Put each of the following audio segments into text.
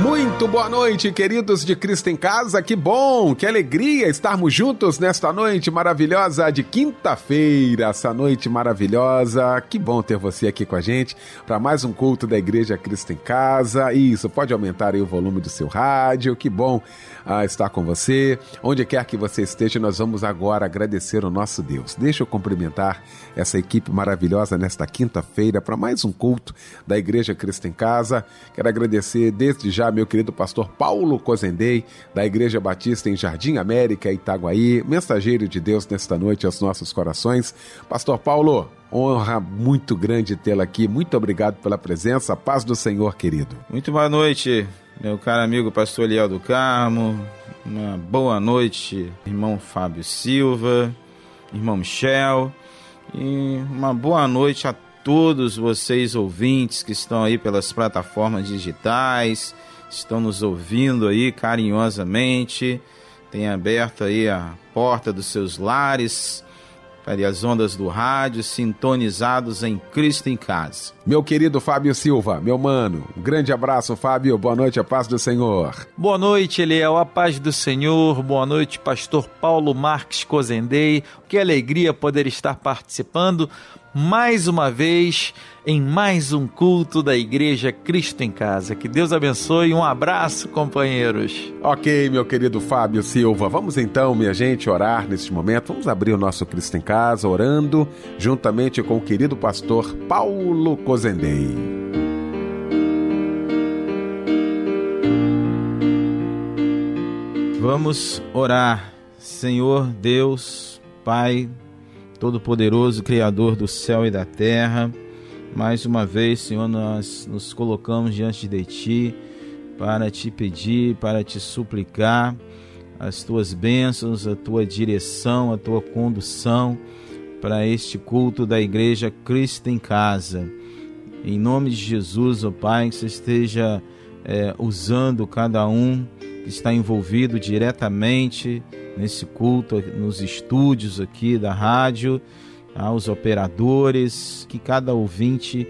Muito boa noite, queridos de Cristo em Casa. Que bom, que alegria estarmos juntos nesta noite maravilhosa de quinta-feira. Essa noite maravilhosa. Que bom ter você aqui com a gente para mais um culto da Igreja Cristo em Casa. Isso, pode aumentar aí o volume do seu rádio. Que bom ah, estar com você. Onde quer que você esteja, nós vamos agora agradecer o nosso Deus. Deixa eu cumprimentar essa equipe maravilhosa nesta quinta-feira para mais um culto da Igreja Cristo em Casa. Quero agradecer desde já meu querido pastor Paulo Cozendei, da Igreja Batista em Jardim América, Itaguaí, mensageiro de Deus nesta noite aos nossos corações. Pastor Paulo, honra muito grande tê-lo aqui. Muito obrigado pela presença. Paz do Senhor, querido. Muito boa noite, meu caro amigo pastor Eliel do Carmo. Uma boa noite, irmão Fábio Silva, irmão Michel. E uma boa noite a todos vocês ouvintes que estão aí pelas plataformas digitais, estão nos ouvindo aí carinhosamente, tem aberto aí a porta dos seus lares para as ondas do rádio, sintonizados em Cristo em Casa. Meu querido Fábio Silva, meu mano, um grande abraço, Fábio, boa noite, a paz do Senhor. Boa noite, Eliel, a paz do Senhor, boa noite, pastor Paulo Marques Cozendei, que alegria poder estar participando mais uma vez em mais um culto da Igreja Cristo em Casa. Que Deus abençoe. Um abraço, companheiros. Ok, meu querido Fábio Silva. Vamos então, minha gente, orar neste momento. Vamos abrir o nosso Cristo em Casa orando juntamente com o querido pastor Paulo Cozendei. Vamos orar. Senhor Deus, Pai Todo-Poderoso, Criador do céu e da terra, mais uma vez, Senhor, nós nos colocamos diante de Ti para te pedir, para te suplicar as tuas bênçãos, a tua direção, a tua condução para este culto da Igreja Cristo em Casa. Em nome de Jesus, ó Pai, que você esteja é, usando cada um que está envolvido diretamente nesse culto, nos estúdios aqui da rádio, aos operadores, que cada ouvinte,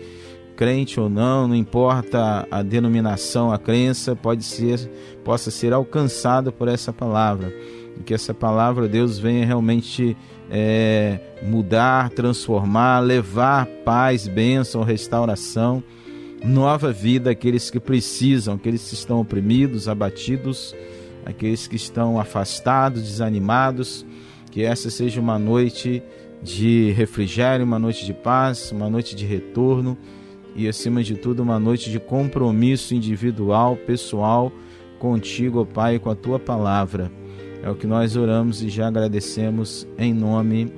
crente ou não, não importa a denominação, a crença, pode ser, possa ser alcançado por essa palavra. E que essa palavra, Deus, venha realmente é, mudar, transformar, levar paz, bênção, restauração, nova vida àqueles que precisam, aqueles que estão oprimidos, abatidos aqueles que estão afastados, desanimados, que essa seja uma noite de refrigério, uma noite de paz, uma noite de retorno e, acima de tudo, uma noite de compromisso individual, pessoal, contigo, ó Pai, com a tua palavra. É o que nós oramos e já agradecemos em nome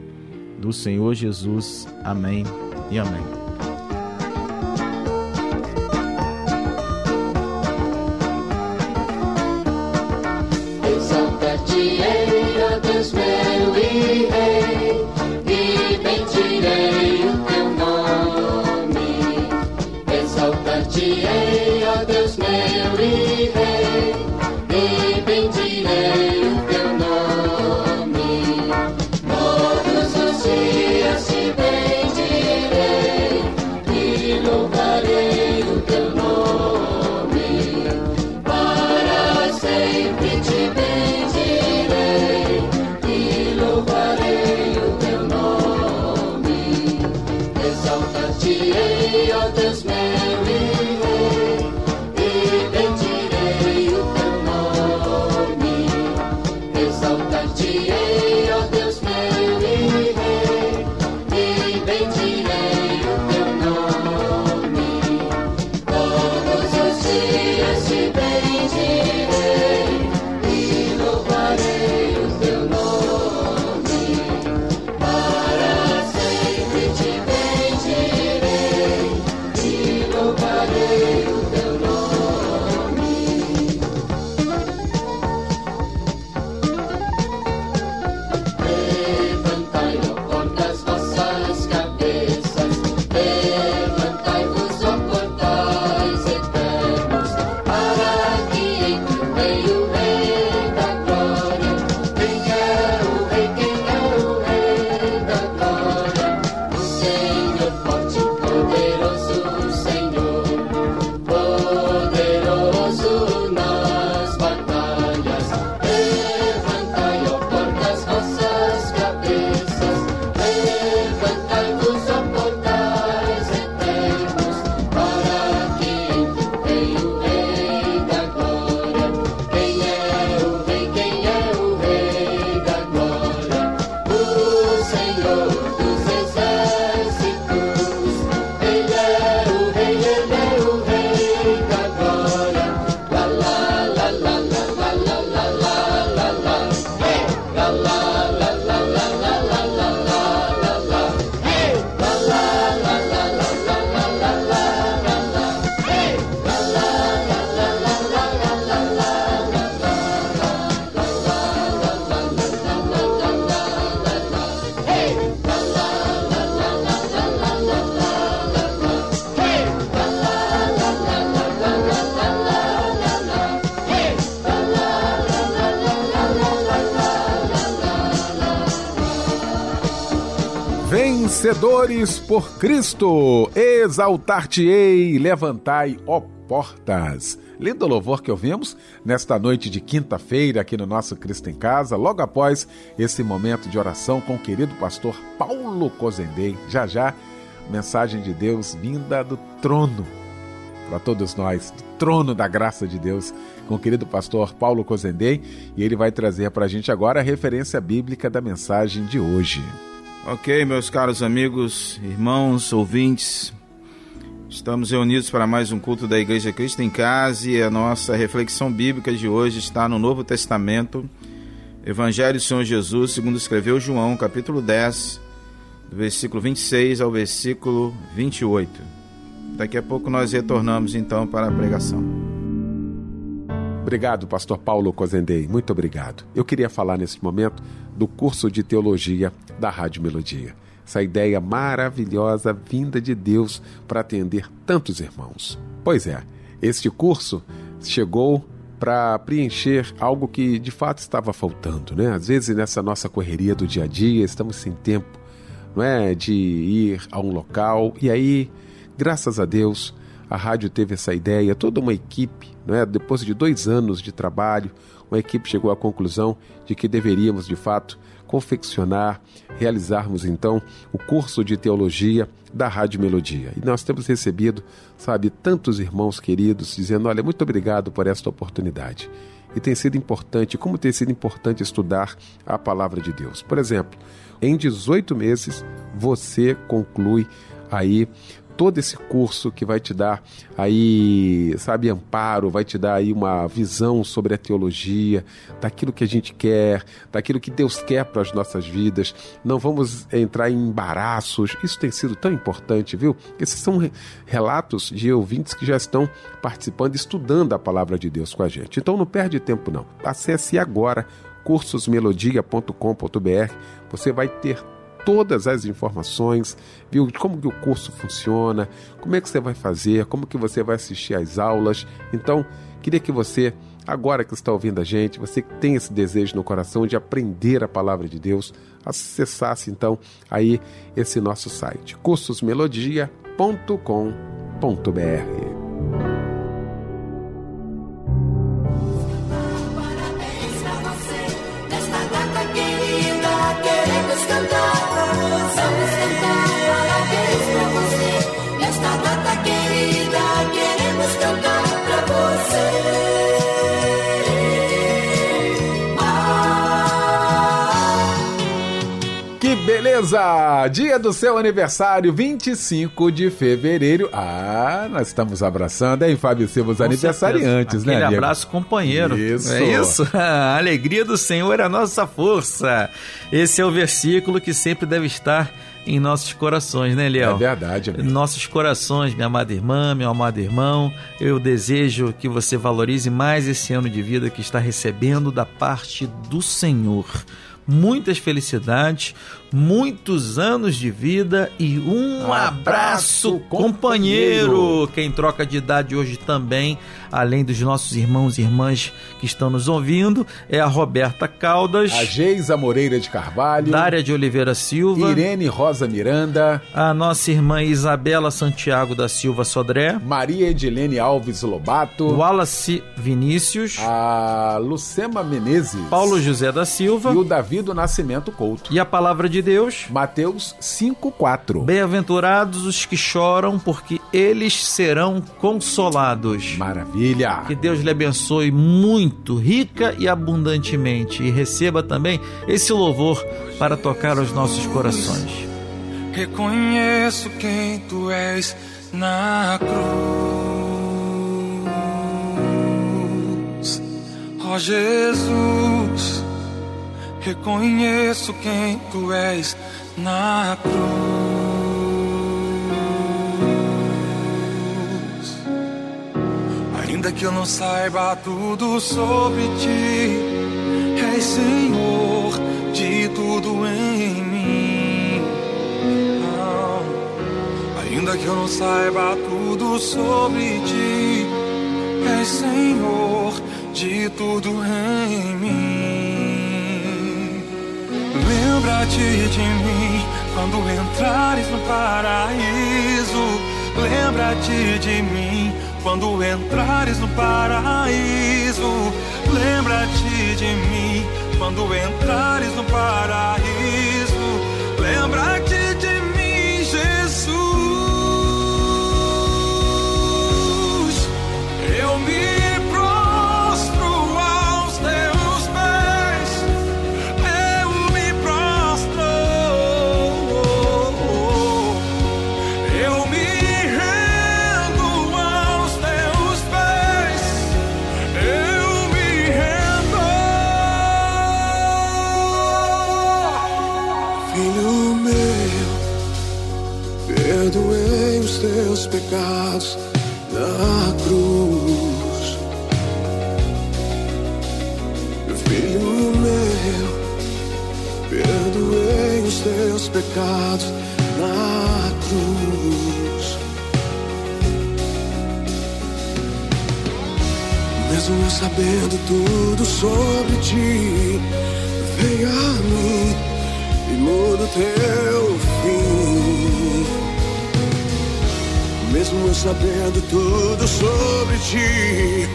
do Senhor Jesus. Amém e amém. Vencedores por Cristo, exaltar-te-ei, levantai, ó portas. Lindo louvor que ouvimos nesta noite de quinta-feira aqui no nosso Cristo em Casa, logo após esse momento de oração com o querido pastor Paulo Cozendei. Já já, mensagem de Deus vinda do trono para todos nós, do trono da graça de Deus, com o querido pastor Paulo Cozendei, e ele vai trazer para a gente agora a referência bíblica da mensagem de hoje. Ok, meus caros amigos, irmãos, ouvintes, estamos reunidos para mais um culto da Igreja Cristo em Casa e a nossa reflexão bíblica de hoje está no Novo Testamento, Evangelho do Senhor Jesus, segundo escreveu João, capítulo 10, do versículo 26 ao versículo 28. Daqui a pouco nós retornamos então para a pregação. Obrigado, pastor Paulo Cozendei. Muito obrigado. Eu queria falar nesse momento do curso de teologia da Rádio Melodia. Essa ideia maravilhosa vinda de Deus para atender tantos irmãos. Pois é, este curso chegou para preencher algo que de fato estava faltando, né? Às vezes nessa nossa correria do dia a dia, estamos sem tempo, não é, de ir a um local e aí Graças a Deus, a rádio teve essa ideia, toda uma equipe, não é? depois de dois anos de trabalho, uma equipe chegou à conclusão de que deveríamos, de fato, confeccionar, realizarmos então o curso de teologia da Rádio Melodia. E nós temos recebido, sabe, tantos irmãos queridos dizendo: olha, muito obrigado por esta oportunidade. E tem sido importante, como tem sido importante estudar a palavra de Deus. Por exemplo, em 18 meses você conclui aí todo esse curso que vai te dar aí, sabe, amparo, vai te dar aí uma visão sobre a teologia, daquilo que a gente quer, daquilo que Deus quer para as nossas vidas. Não vamos entrar em embaraços. Isso tem sido tão importante, viu? Esses são relatos de ouvintes que já estão participando, estudando a palavra de Deus com a gente. Então não perde tempo não. Acesse agora cursosmelodia.com.br. Você vai ter todas as informações, viu? De como que o curso funciona, como é que você vai fazer, como que você vai assistir às aulas. Então, queria que você, agora que está ouvindo a gente, você que tem esse desejo no coração de aprender a palavra de Deus, acessasse então aí esse nosso site, cursosmelodia.com.br. beleza? Dia do seu aniversário, 25 de fevereiro. Ah, nós estamos abraçando, hein, Fábio Silva, os aniversariantes, né? Aquele abraço, companheiro. Isso. É isso? A alegria do Senhor é a nossa força. Esse é o versículo que sempre deve estar em nossos corações, né, Léo? É verdade. Amigo. Nossos corações, minha amada irmã, meu amado irmão, eu desejo que você valorize mais esse ano de vida que está recebendo da parte do Senhor muitas felicidades, muitos anos de vida e um abraço, companheiro. companheiro. Quem troca de idade hoje também, além dos nossos irmãos e irmãs que estão nos ouvindo, é a Roberta Caldas, a Geisa Moreira de Carvalho, Dária de Oliveira Silva, Irene Rosa Miranda, a nossa irmã Isabela Santiago da Silva Sodré, Maria Edilene Alves Lobato, Wallace Vinícius, a Lucema Menezes, Paulo José da Silva. E o Davi do Nascimento Couto. E a palavra de Deus, Mateus 5:4. Bem-aventurados os que choram, porque eles serão consolados. Maravilha. Que Deus lhe abençoe muito, rica e abundantemente e receba também esse louvor para tocar os nossos corações. Reconheço quem tu és na cruz. Ó oh, Jesus, reconheço quem tu és na cruz. Ainda que eu não saiba tudo sobre ti, és Senhor de tudo em mim. Não. Ainda que eu não saiba tudo sobre ti, és Senhor de tudo em mim. Lembra-te de mim quando entrares no paraíso. Lembra-te de mim quando entrares no paraíso. Lembra-te de mim quando entrares no paraíso. Lembra-te pecados na cruz. Filho meu, perdoei os teus pecados na cruz. Mesmo eu sabendo tudo sobre ti, vem a mim e muda o teu Mesmo sabendo tudo sobre ti,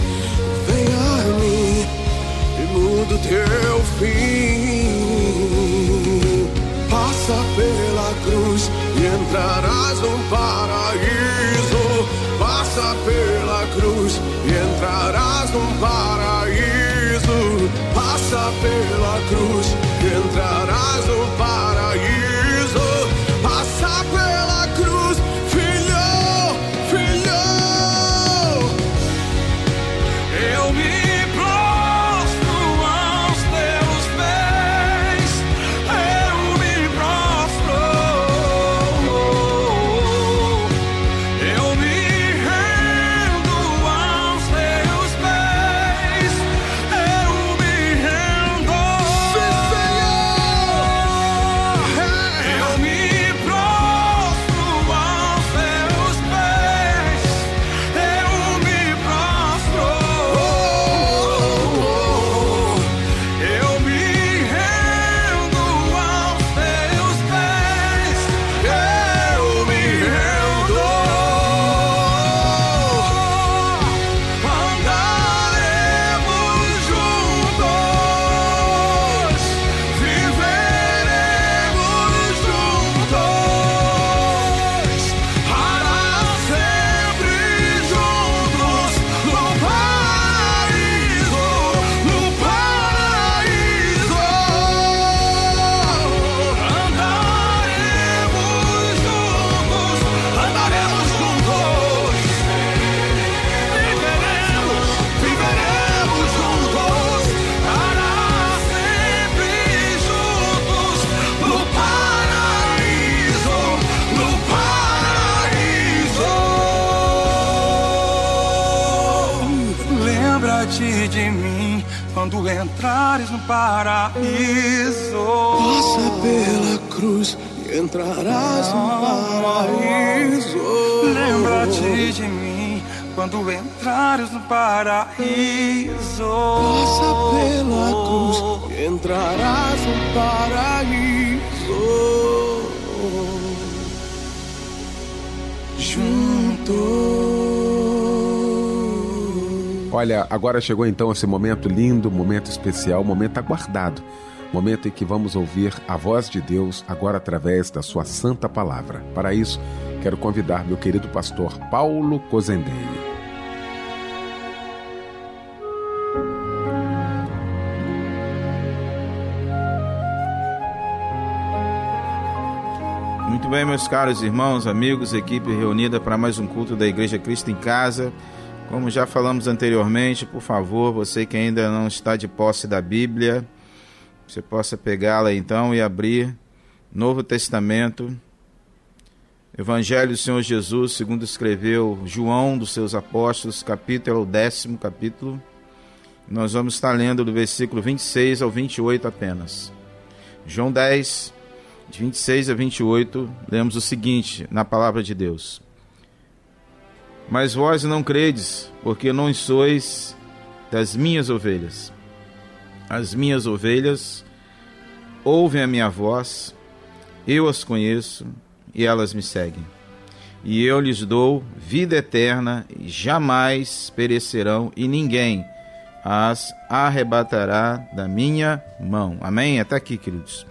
vem a mim e muda o teu fim. Passa pela cruz e entrarás no paraíso. Passa pela cruz e entrarás no paraíso. Passa pela cruz e entrarás no paraíso. Passa pela Olha, agora chegou então esse momento lindo, momento especial, momento aguardado. Momento em que vamos ouvir a voz de Deus agora através da sua santa palavra. Para isso, quero convidar meu querido pastor Paulo Cozendei. Muito bem, meus caros irmãos, amigos, equipe reunida para mais um culto da Igreja Cristo em Casa. Como já falamos anteriormente, por favor, você que ainda não está de posse da Bíblia, você possa pegá-la então e abrir Novo Testamento, Evangelho do Senhor Jesus, segundo escreveu João dos seus apóstolos, capítulo, é décimo capítulo. Nós vamos estar lendo do versículo 26 ao 28 apenas. João 10, de 26 a 28, lemos o seguinte na palavra de Deus. Mas vós não credes, porque não sois das minhas ovelhas. As minhas ovelhas ouvem a minha voz, eu as conheço e elas me seguem. E eu lhes dou vida eterna, e jamais perecerão, e ninguém as arrebatará da minha mão. Amém? Até aqui, queridos.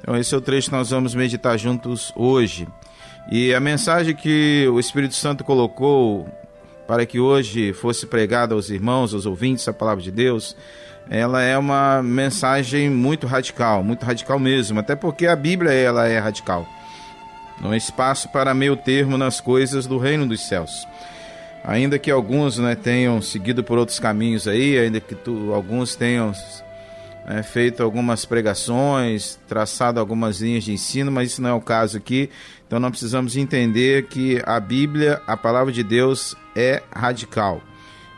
Então, esse é o trecho que nós vamos meditar juntos hoje. E a mensagem que o Espírito Santo colocou para que hoje fosse pregada aos irmãos, aos ouvintes, a palavra de Deus, ela é uma mensagem muito radical, muito radical mesmo, até porque a Bíblia ela é radical. Não há espaço para meio termo nas coisas do reino dos céus. Ainda que alguns né, tenham seguido por outros caminhos aí, ainda que tu, alguns tenham né, feito algumas pregações, traçado algumas linhas de ensino, mas isso não é o caso aqui. Então nós precisamos entender que a Bíblia, a palavra de Deus, é radical.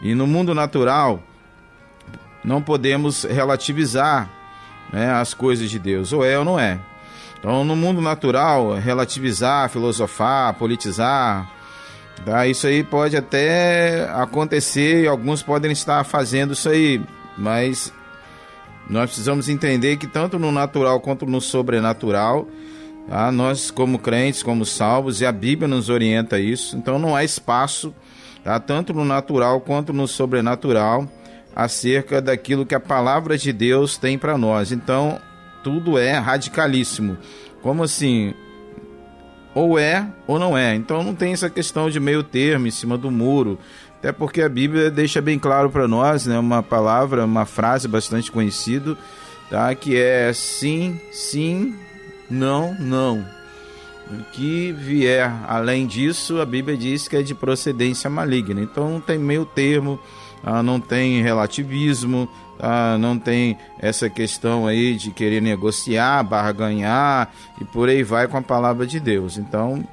E no mundo natural, não podemos relativizar né, as coisas de Deus, ou é ou não é. Então, no mundo natural, relativizar, filosofar, politizar, tá? isso aí pode até acontecer e alguns podem estar fazendo isso aí, mas nós precisamos entender que tanto no natural quanto no sobrenatural, tá? nós como crentes, como salvos, e a Bíblia nos orienta isso, então não há espaço, tá? tanto no natural quanto no sobrenatural, acerca daquilo que a palavra de Deus tem para nós. Então, tudo é radicalíssimo. Como assim? Ou é ou não é. Então não tem essa questão de meio termo em cima do muro. Até porque a Bíblia deixa bem claro para nós, né, uma palavra, uma frase bastante conhecida, tá, que é sim, sim, não, não. O que vier além disso, a Bíblia diz que é de procedência maligna. Então não tem meio termo, ah, não tem relativismo, ah, não tem essa questão aí de querer negociar, barganhar e por aí vai com a palavra de Deus. Então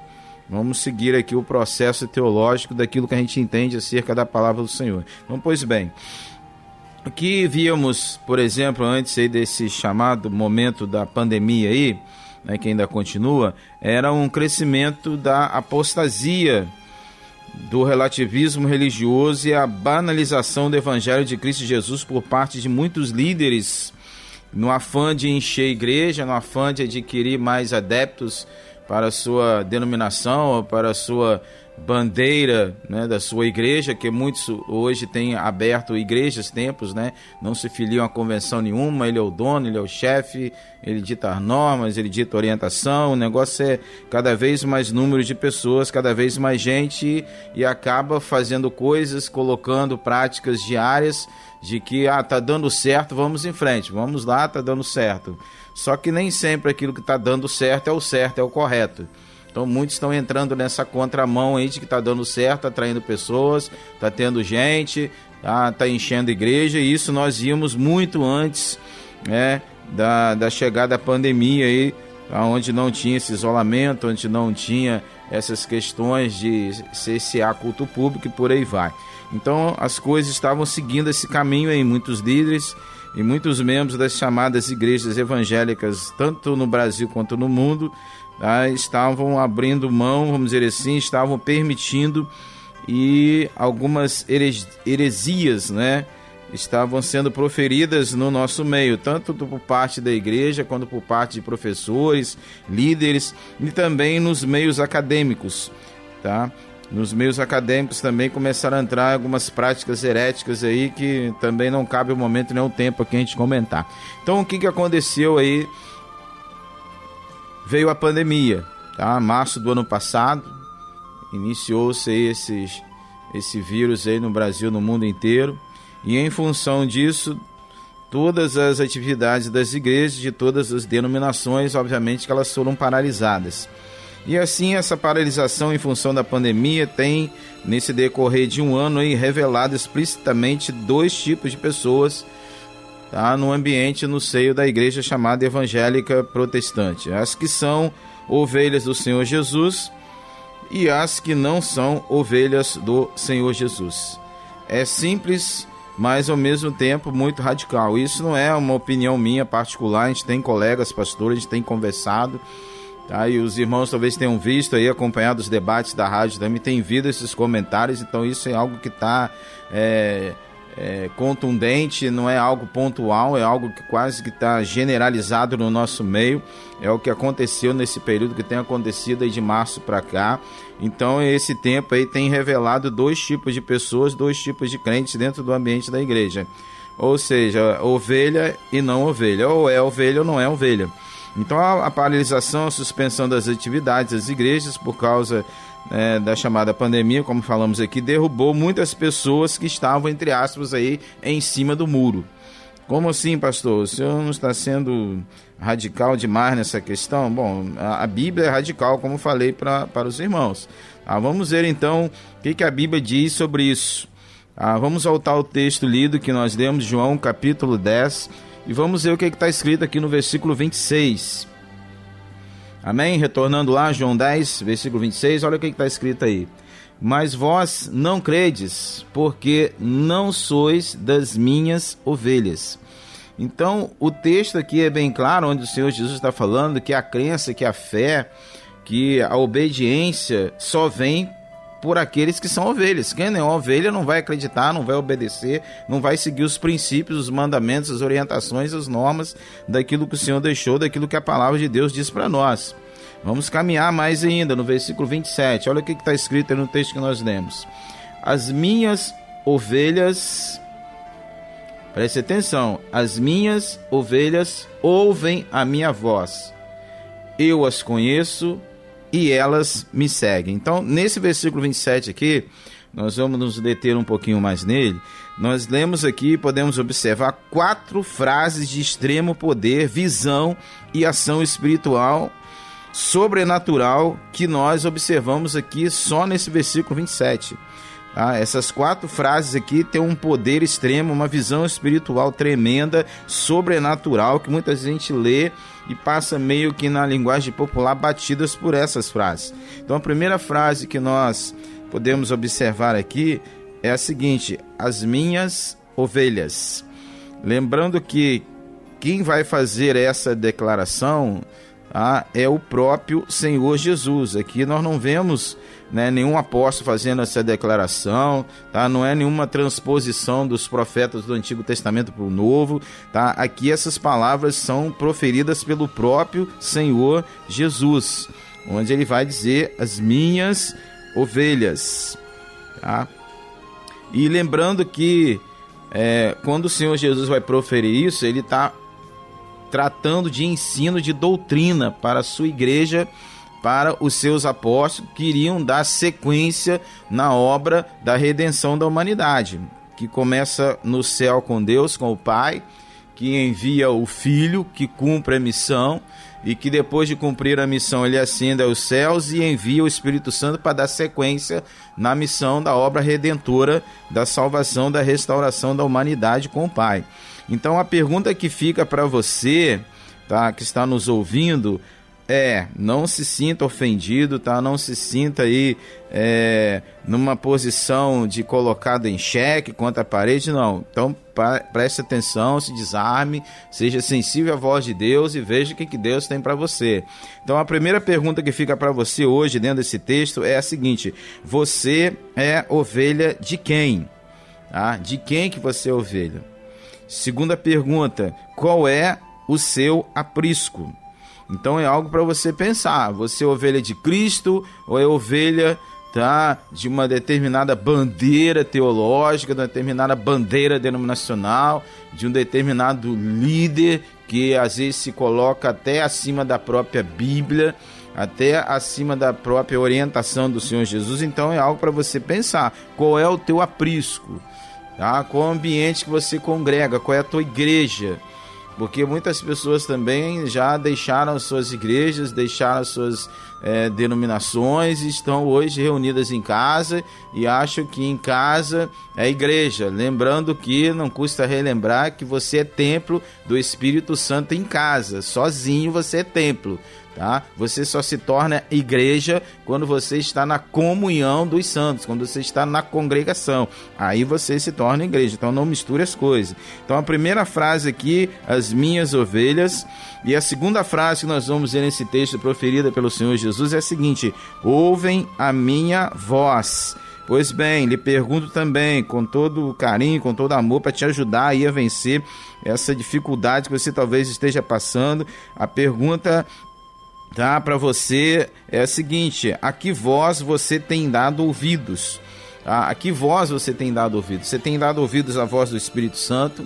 Vamos seguir aqui o processo teológico daquilo que a gente entende acerca da palavra do Senhor. Então, pois bem, o que víamos, por exemplo, antes aí desse chamado momento da pandemia aí, né, que ainda continua, era um crescimento da apostasia do relativismo religioso e a banalização do evangelho de Cristo Jesus por parte de muitos líderes no afã de encher igreja, no afã de adquirir mais adeptos para a sua denominação, para a sua bandeira né, da sua igreja, que muitos hoje têm aberto igrejas, templos, né, não se filiam a convenção nenhuma, ele é o dono, ele é o chefe, ele dita as normas, ele dita orientação, o negócio é cada vez mais número de pessoas, cada vez mais gente e acaba fazendo coisas, colocando práticas diárias de que ah, tá dando certo, vamos em frente, vamos lá, tá dando certo. Só que nem sempre aquilo que está dando certo é o certo, é o correto. Então muitos estão entrando nessa contramão aí de que está dando certo, atraindo pessoas, está tendo gente, tá, tá enchendo igreja, e isso nós íamos muito antes né, da, da chegada da pandemia aí, onde não tinha esse isolamento, onde não tinha essas questões de cessear culto público e por aí vai. Então as coisas estavam seguindo esse caminho aí, muitos líderes e muitos membros das chamadas igrejas evangélicas, tanto no Brasil quanto no mundo, tá, estavam abrindo mão, vamos dizer assim, estavam permitindo e algumas heresias, né? Estavam sendo proferidas no nosso meio, tanto por parte da igreja quanto por parte de professores, líderes e também nos meios acadêmicos, tá? nos meios acadêmicos também começaram a entrar algumas práticas heréticas aí que também não cabe o momento nem o tempo aqui a gente comentar. Então o que, que aconteceu aí? Veio a pandemia, tá? Março do ano passado, iniciou-se esses, esse vírus aí no Brasil, no mundo inteiro, e em função disso, todas as atividades das igrejas, de todas as denominações, obviamente que elas foram paralisadas. E assim, essa paralisação em função da pandemia tem, nesse decorrer de um ano, aí, revelado explicitamente dois tipos de pessoas tá, no ambiente, no seio da igreja chamada evangélica protestante: as que são ovelhas do Senhor Jesus e as que não são ovelhas do Senhor Jesus. É simples, mas ao mesmo tempo muito radical. Isso não é uma opinião minha particular, a gente tem colegas pastores, a gente tem conversado Tá? E os irmãos talvez tenham visto aí, acompanhado os debates da rádio também, tem vindo esses comentários, então isso é algo que está é, é, contundente, não é algo pontual, é algo que quase que está generalizado no nosso meio. É o que aconteceu nesse período que tem acontecido aí de março para cá. Então esse tempo aí tem revelado dois tipos de pessoas, dois tipos de crentes dentro do ambiente da igreja. Ou seja, ovelha e não ovelha, ou é ovelha ou não é ovelha. Então a, paralisação, a suspensão das atividades das igrejas por causa é, da chamada pandemia, como falamos aqui, derrubou muitas pessoas que estavam, entre aspas, aí em cima do muro. Como assim, pastor? O senhor não está sendo radical demais nessa questão? Bom, a, Bíblia é radical, como falei pra, para os irmãos. Ah, vamos ver então o que, que a Bíblia diz sobre isso. Ah, vamos voltar ao texto lido que nós demos, João capítulo 10, e vamos ver o que está escrito aqui no versículo 26. Amém? Retornando lá, João 10, versículo 26, olha o que está escrito aí. Mas vós não credes, porque não sois das minhas ovelhas. Então, o texto aqui é bem claro, onde o Senhor Jesus está falando que a crença, que a fé, que a obediência só vem por aqueles que são ovelhas. Quem não é ovelha não vai acreditar, não vai obedecer, não vai seguir os princípios, os mandamentos, as orientações, as normas daquilo que o Senhor deixou, daquilo que a palavra de Deus diz para nós. Vamos caminhar mais ainda no versículo 27. Olha o que está escrito no texto que nós lemos. As minhas ovelhas, preste atenção, as minhas ovelhas ouvem a minha voz. Eu as conheço e elas me seguem. Então, nesse versículo 27 aqui, nós vamos nos deter um pouquinho mais nele. Nós lemos aqui, podemos observar quatro frases de extremo poder, visão e ação espiritual sobrenatural que nós observamos aqui só nesse versículo 27. Ah, essas quatro frases aqui têm um poder extremo, uma visão espiritual tremenda, sobrenatural, que muita gente lê e passa meio que na linguagem popular batidas por essas frases. Então a primeira frase que nós podemos observar aqui é a seguinte: as minhas ovelhas. Lembrando que quem vai fazer essa declaração ah, é o próprio Senhor Jesus. Aqui nós não vemos né, nenhum apóstolo fazendo essa declaração, tá? não é nenhuma transposição dos profetas do Antigo Testamento para o Novo. Tá? Aqui essas palavras são proferidas pelo próprio Senhor Jesus, onde ele vai dizer: As minhas ovelhas. Tá? E lembrando que é, quando o Senhor Jesus vai proferir isso, ele está tratando de ensino de doutrina para a sua igreja, para os seus apóstolos que iriam dar sequência na obra da redenção da humanidade, que começa no céu com Deus, com o Pai, que envia o Filho, que cumpre a missão e que depois de cumprir a missão ele ascende aos céus e envia o Espírito Santo para dar sequência na missão da obra redentora da salvação, da restauração da humanidade com o Pai. Então a pergunta que fica para você, tá, que está nos ouvindo, é, não se sinta ofendido, tá? Não se sinta aí é, numa posição de colocado em xeque contra a parede, não. Então preste atenção, se desarme, seja sensível à voz de Deus e veja o que, que Deus tem para você. Então a primeira pergunta que fica para você hoje dentro desse texto é a seguinte: você é ovelha de quem? Tá? De quem que você é ovelha? Segunda pergunta: qual é o seu aprisco? Então é algo para você pensar. Você é ovelha de Cristo ou é ovelha tá, de uma determinada bandeira teológica, de uma determinada bandeira denominacional, de um determinado líder que às vezes se coloca até acima da própria Bíblia, até acima da própria orientação do Senhor Jesus. Então é algo para você pensar. Qual é o teu aprisco? Tá? Qual o ambiente que você congrega? Qual é a tua igreja? Porque muitas pessoas também já deixaram suas igrejas, deixaram suas é, denominações estão hoje reunidas em casa e acham que em casa é igreja. Lembrando que não custa relembrar que você é templo do Espírito Santo em casa, sozinho você é templo tá? Você só se torna igreja quando você está na comunhão dos santos, quando você está na congregação. Aí você se torna igreja. Então não misture as coisas. Então a primeira frase aqui, as minhas ovelhas, e a segunda frase que nós vamos ver nesse texto proferida pelo Senhor Jesus é a seguinte: ouvem a minha voz. Pois bem, lhe pergunto também, com todo carinho, com todo amor, para te ajudar aí a vencer essa dificuldade que você talvez esteja passando. A pergunta tá para você é a seguinte: a que voz você tem dado ouvidos? Tá? A que voz você tem dado ouvidos? Você tem dado ouvidos à voz do Espírito Santo?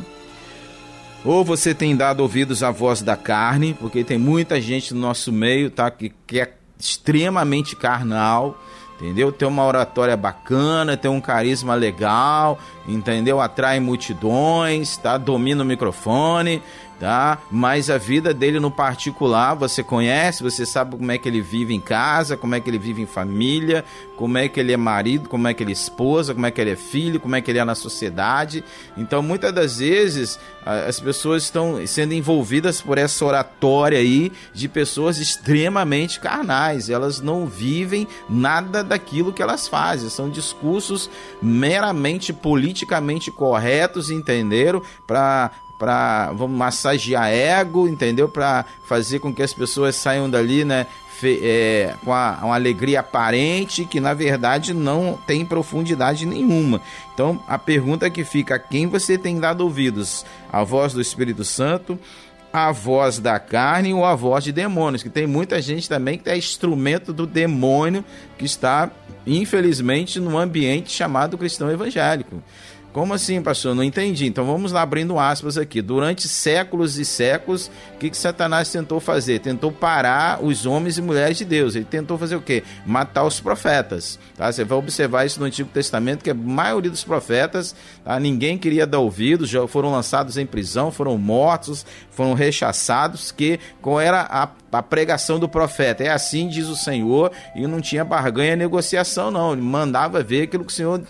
Ou você tem dado ouvidos à voz da carne? Porque tem muita gente no nosso meio, tá? Que, que é extremamente carnal entendeu? Tem uma oratória bacana, tem um carisma legal, entendeu? Atrai multidões, tá? Domina o microfone, tá? Mas a vida dele no particular, você conhece, você sabe como é que ele vive em casa, como é que ele vive em família, como é que ele é marido, como é que ele é esposa, como é que ele é filho, como é que ele é na sociedade. Então, muitas das vezes, as pessoas estão sendo envolvidas por essa oratória aí de pessoas extremamente carnais. Elas não vivem nada daquilo que elas fazem. São discursos meramente politicamente corretos, entenderam? Para para vamos massagear ego, entendeu? Para fazer com que as pessoas saiam dali, né, fe, é, com a, uma alegria aparente que na verdade não tem profundidade nenhuma. Então a pergunta que fica: quem você tem dado ouvidos? A voz do Espírito Santo? a voz da carne ou a voz de demônios, que tem muita gente também que é instrumento do demônio que está, infelizmente, no ambiente chamado cristão evangélico. Como assim, pastor? Não entendi. Então vamos lá abrindo aspas aqui. Durante séculos e séculos, o que, que Satanás tentou fazer? Tentou parar os homens e mulheres de Deus. Ele tentou fazer o quê? Matar os profetas. Tá? Você vai observar isso no Antigo Testamento, que a maioria dos profetas, tá? ninguém queria dar ouvidos, já foram lançados em prisão, foram mortos, foram rechaçados, que qual era a, a pregação do profeta? É assim diz o Senhor, e não tinha barganha negociação, não. Ele mandava ver aquilo que o Senhor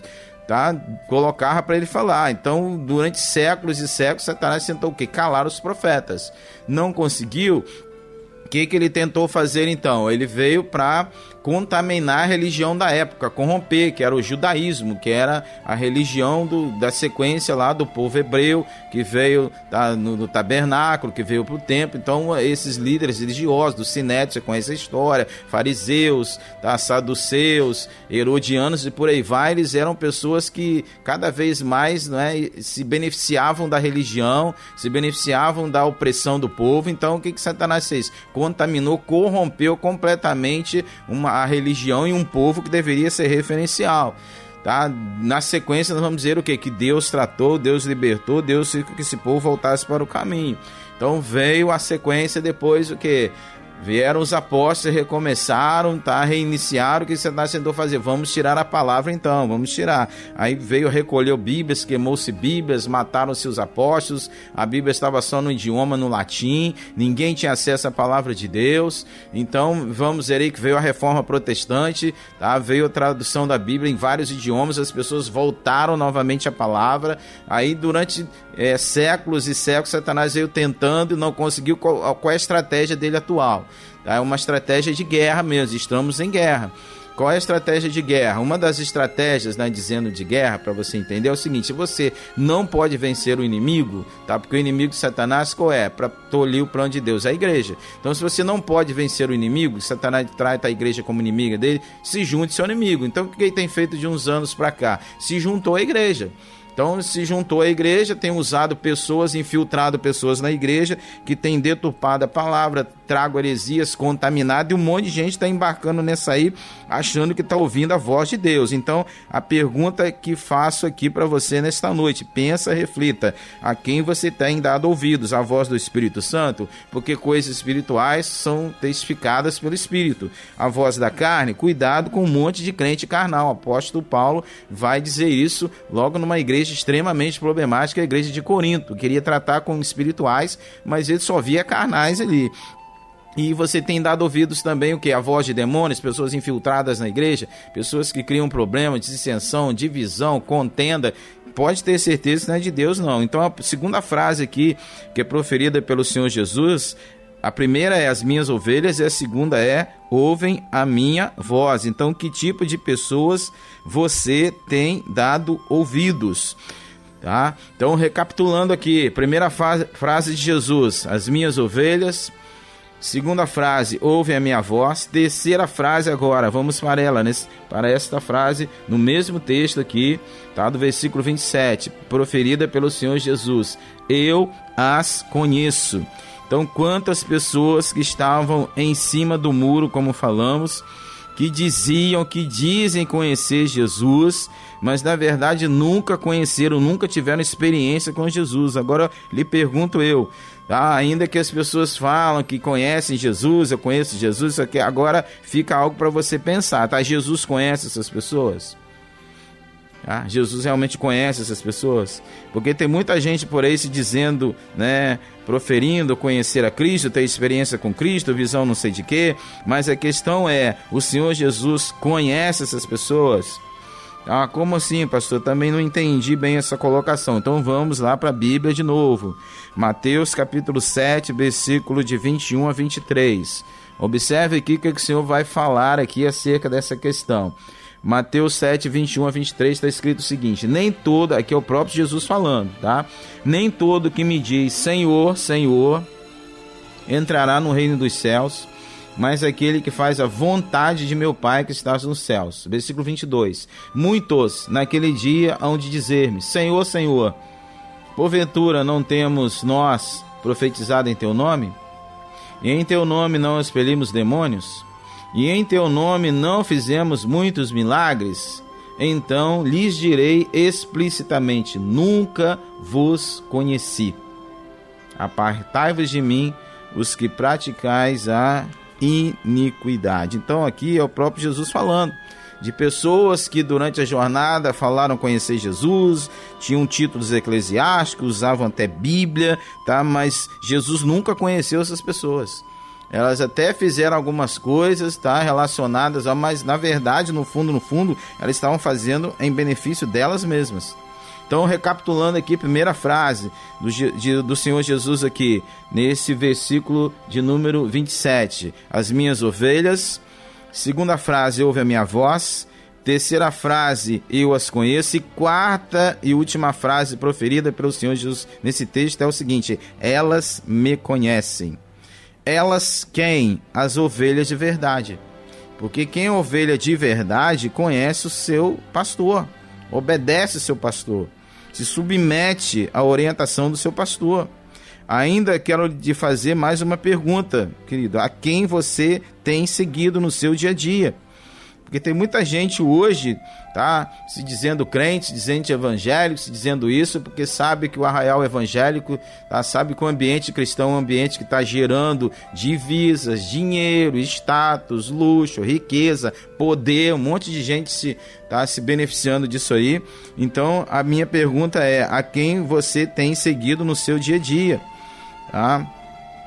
tá? Colocava para ele falar. Então, durante séculos e séculos, Satanás tentou o quê? Calar os profetas. Não conseguiu. O que, que ele tentou fazer então? Ele veio para contaminar a religião da época, corromper, que era o judaísmo, que era a religião do, da sequência lá do povo hebreu, que veio no, no, tabernáculo, que veio para o templo. Então, esses líderes religiosos do Sinédrio, você conhece a história, fariseus, tá, saduceus, herodianos e por aí vai, eles eram pessoas que cada vez mais né, se beneficiavam da religião, se beneficiavam da opressão do povo. Então, o que, que Satanás fez? Contaminou, corrompeu completamente uma a religião e um povo que deveria ser referencial. Tá? Na sequência, nós vamos dizer o que? Que Deus tratou, Deus libertou, Deus fez que esse povo voltasse para o caminho. Então veio a sequência depois o que? Vieram os apóstolos, recomeçaram, tá? Reiniciaram. O que Satanás tentou fazer? Vamos tirar a palavra então, vamos tirar. Aí veio, recolheu Bíblias, queimou-se Bíblias, mataram-se os apóstolos. A Bíblia estava só no idioma, no latim. Ninguém tinha acesso à palavra de Deus. Então, vamos ver aí que veio a reforma protestante, tá? Veio a tradução da Bíblia em vários idiomas. As pessoas voltaram novamente à palavra. Aí, durante é, séculos e séculos, Satanás veio tentando e não conseguiu. Qual, qual é a estratégia dele atual? É uma estratégia de guerra mesmo, estamos em guerra. Qual é a estratégia de guerra? Uma das estratégias, né, dizendo de guerra, para você entender, é o seguinte: você não pode vencer o inimigo, tá? Porque o inimigo de Satanás qual é? Para tolir o plano de Deus, é a igreja. Então, se você não pode vencer o inimigo, Satanás trata a igreja como inimiga dele, se junte seu inimigo. Então, o que ele tem feito de uns anos para cá? Se juntou à igreja. Então se juntou à igreja, tem usado pessoas, infiltrado pessoas na igreja que tem deturpado a palavra, trago heresias, contaminado, e um monte de gente está embarcando nessa aí, achando que está ouvindo a voz de Deus. Então, a pergunta que faço aqui para você nesta noite, pensa, reflita, a quem você tem dado ouvidos? A voz do Espírito Santo? Porque coisas espirituais são testificadas pelo Espírito. A voz da carne, cuidado com um monte de crente carnal. O apóstolo Paulo vai dizer isso logo numa igreja extremamente problemática, a igreja de Corinto. Queria tratar com espirituais, mas ele só via carnais ali. E você tem dado ouvidos também o que? A voz de demônios, pessoas infiltradas na igreja, pessoas que criam problemas, dissensão, divisão, contenda. Pode ter certeza que não é de Deus, não. Então a segunda frase aqui, que é proferida pelo Senhor Jesus, a primeira é as minhas ovelhas e a segunda é ouvem a minha voz. Então, que tipo de pessoas você tem dado ouvidos? Tá? Então, recapitulando aqui, primeira frase de Jesus: as minhas ovelhas Segunda frase, ouve a minha voz. Terceira frase agora, vamos para ela, para esta frase, no mesmo texto aqui, tá? Do versículo 27, proferida pelo Senhor Jesus. Eu as conheço. Então, quantas pessoas que estavam em cima do muro, como falamos, que diziam, que dizem conhecer Jesus, mas na verdade nunca conheceram, nunca tiveram experiência com Jesus. Agora lhe pergunto eu, ah, ainda que as pessoas falam que conhecem Jesus, eu conheço Jesus, isso aqui agora fica algo para você pensar, tá? Jesus conhece essas pessoas? Ah, Jesus realmente conhece essas pessoas? Porque tem muita gente por aí se dizendo, né, proferindo conhecer a Cristo, ter experiência com Cristo, visão não sei de quê, mas a questão é, o Senhor Jesus conhece essas pessoas? Ah, como assim, pastor? Também não entendi bem essa colocação. Então vamos lá para a Bíblia de novo. Mateus capítulo 7, versículo de 21 a 23. Observe aqui o que o Senhor vai falar aqui acerca dessa questão. Mateus 7, 21 a 23 está escrito o seguinte: Nem todo, aqui é o próprio Jesus falando, tá? Nem todo que me diz Senhor, Senhor, entrará no reino dos céus mas aquele que faz a vontade de meu Pai que está nos céus. Versículo 22. Muitos naquele dia hão de dizer-me: Senhor, Senhor, porventura não temos nós profetizado em teu nome? E em teu nome não expelimos demônios? E em teu nome não fizemos muitos milagres? Então lhes direi explicitamente: Nunca vos conheci. Apartai-vos de mim, os que praticais a iniquidade. Então aqui é o próprio Jesus falando de pessoas que durante a jornada falaram conhecer Jesus, tinham títulos eclesiásticos, usavam até Bíblia, tá? Mas Jesus nunca conheceu essas pessoas. Elas até fizeram algumas coisas, tá, relacionadas, mas na verdade, no fundo, no fundo, elas estavam fazendo em benefício delas mesmas. Então, recapitulando aqui, primeira frase do, de, do Senhor Jesus aqui, nesse versículo de número 27. As minhas ovelhas. Segunda frase, ouve a minha voz. Terceira frase, eu as conheço. E quarta e última frase proferida pelo Senhor Jesus nesse texto é o seguinte: elas me conhecem. Elas quem? As ovelhas de verdade. Porque quem é ovelha de verdade conhece o seu pastor, obedece o seu pastor se submete à orientação do seu pastor. Ainda quero lhe fazer mais uma pergunta, querido: a quem você tem seguido no seu dia a dia? Porque tem muita gente hoje, tá? Se dizendo crente, se dizendo evangélico, se dizendo isso, porque sabe que o arraial evangélico, tá? Sabe que o ambiente cristão é um ambiente que está gerando divisas, dinheiro, status, luxo, riqueza, poder, um monte de gente se tá se beneficiando disso aí. Então, a minha pergunta é: a quem você tem seguido no seu dia a dia? Tá?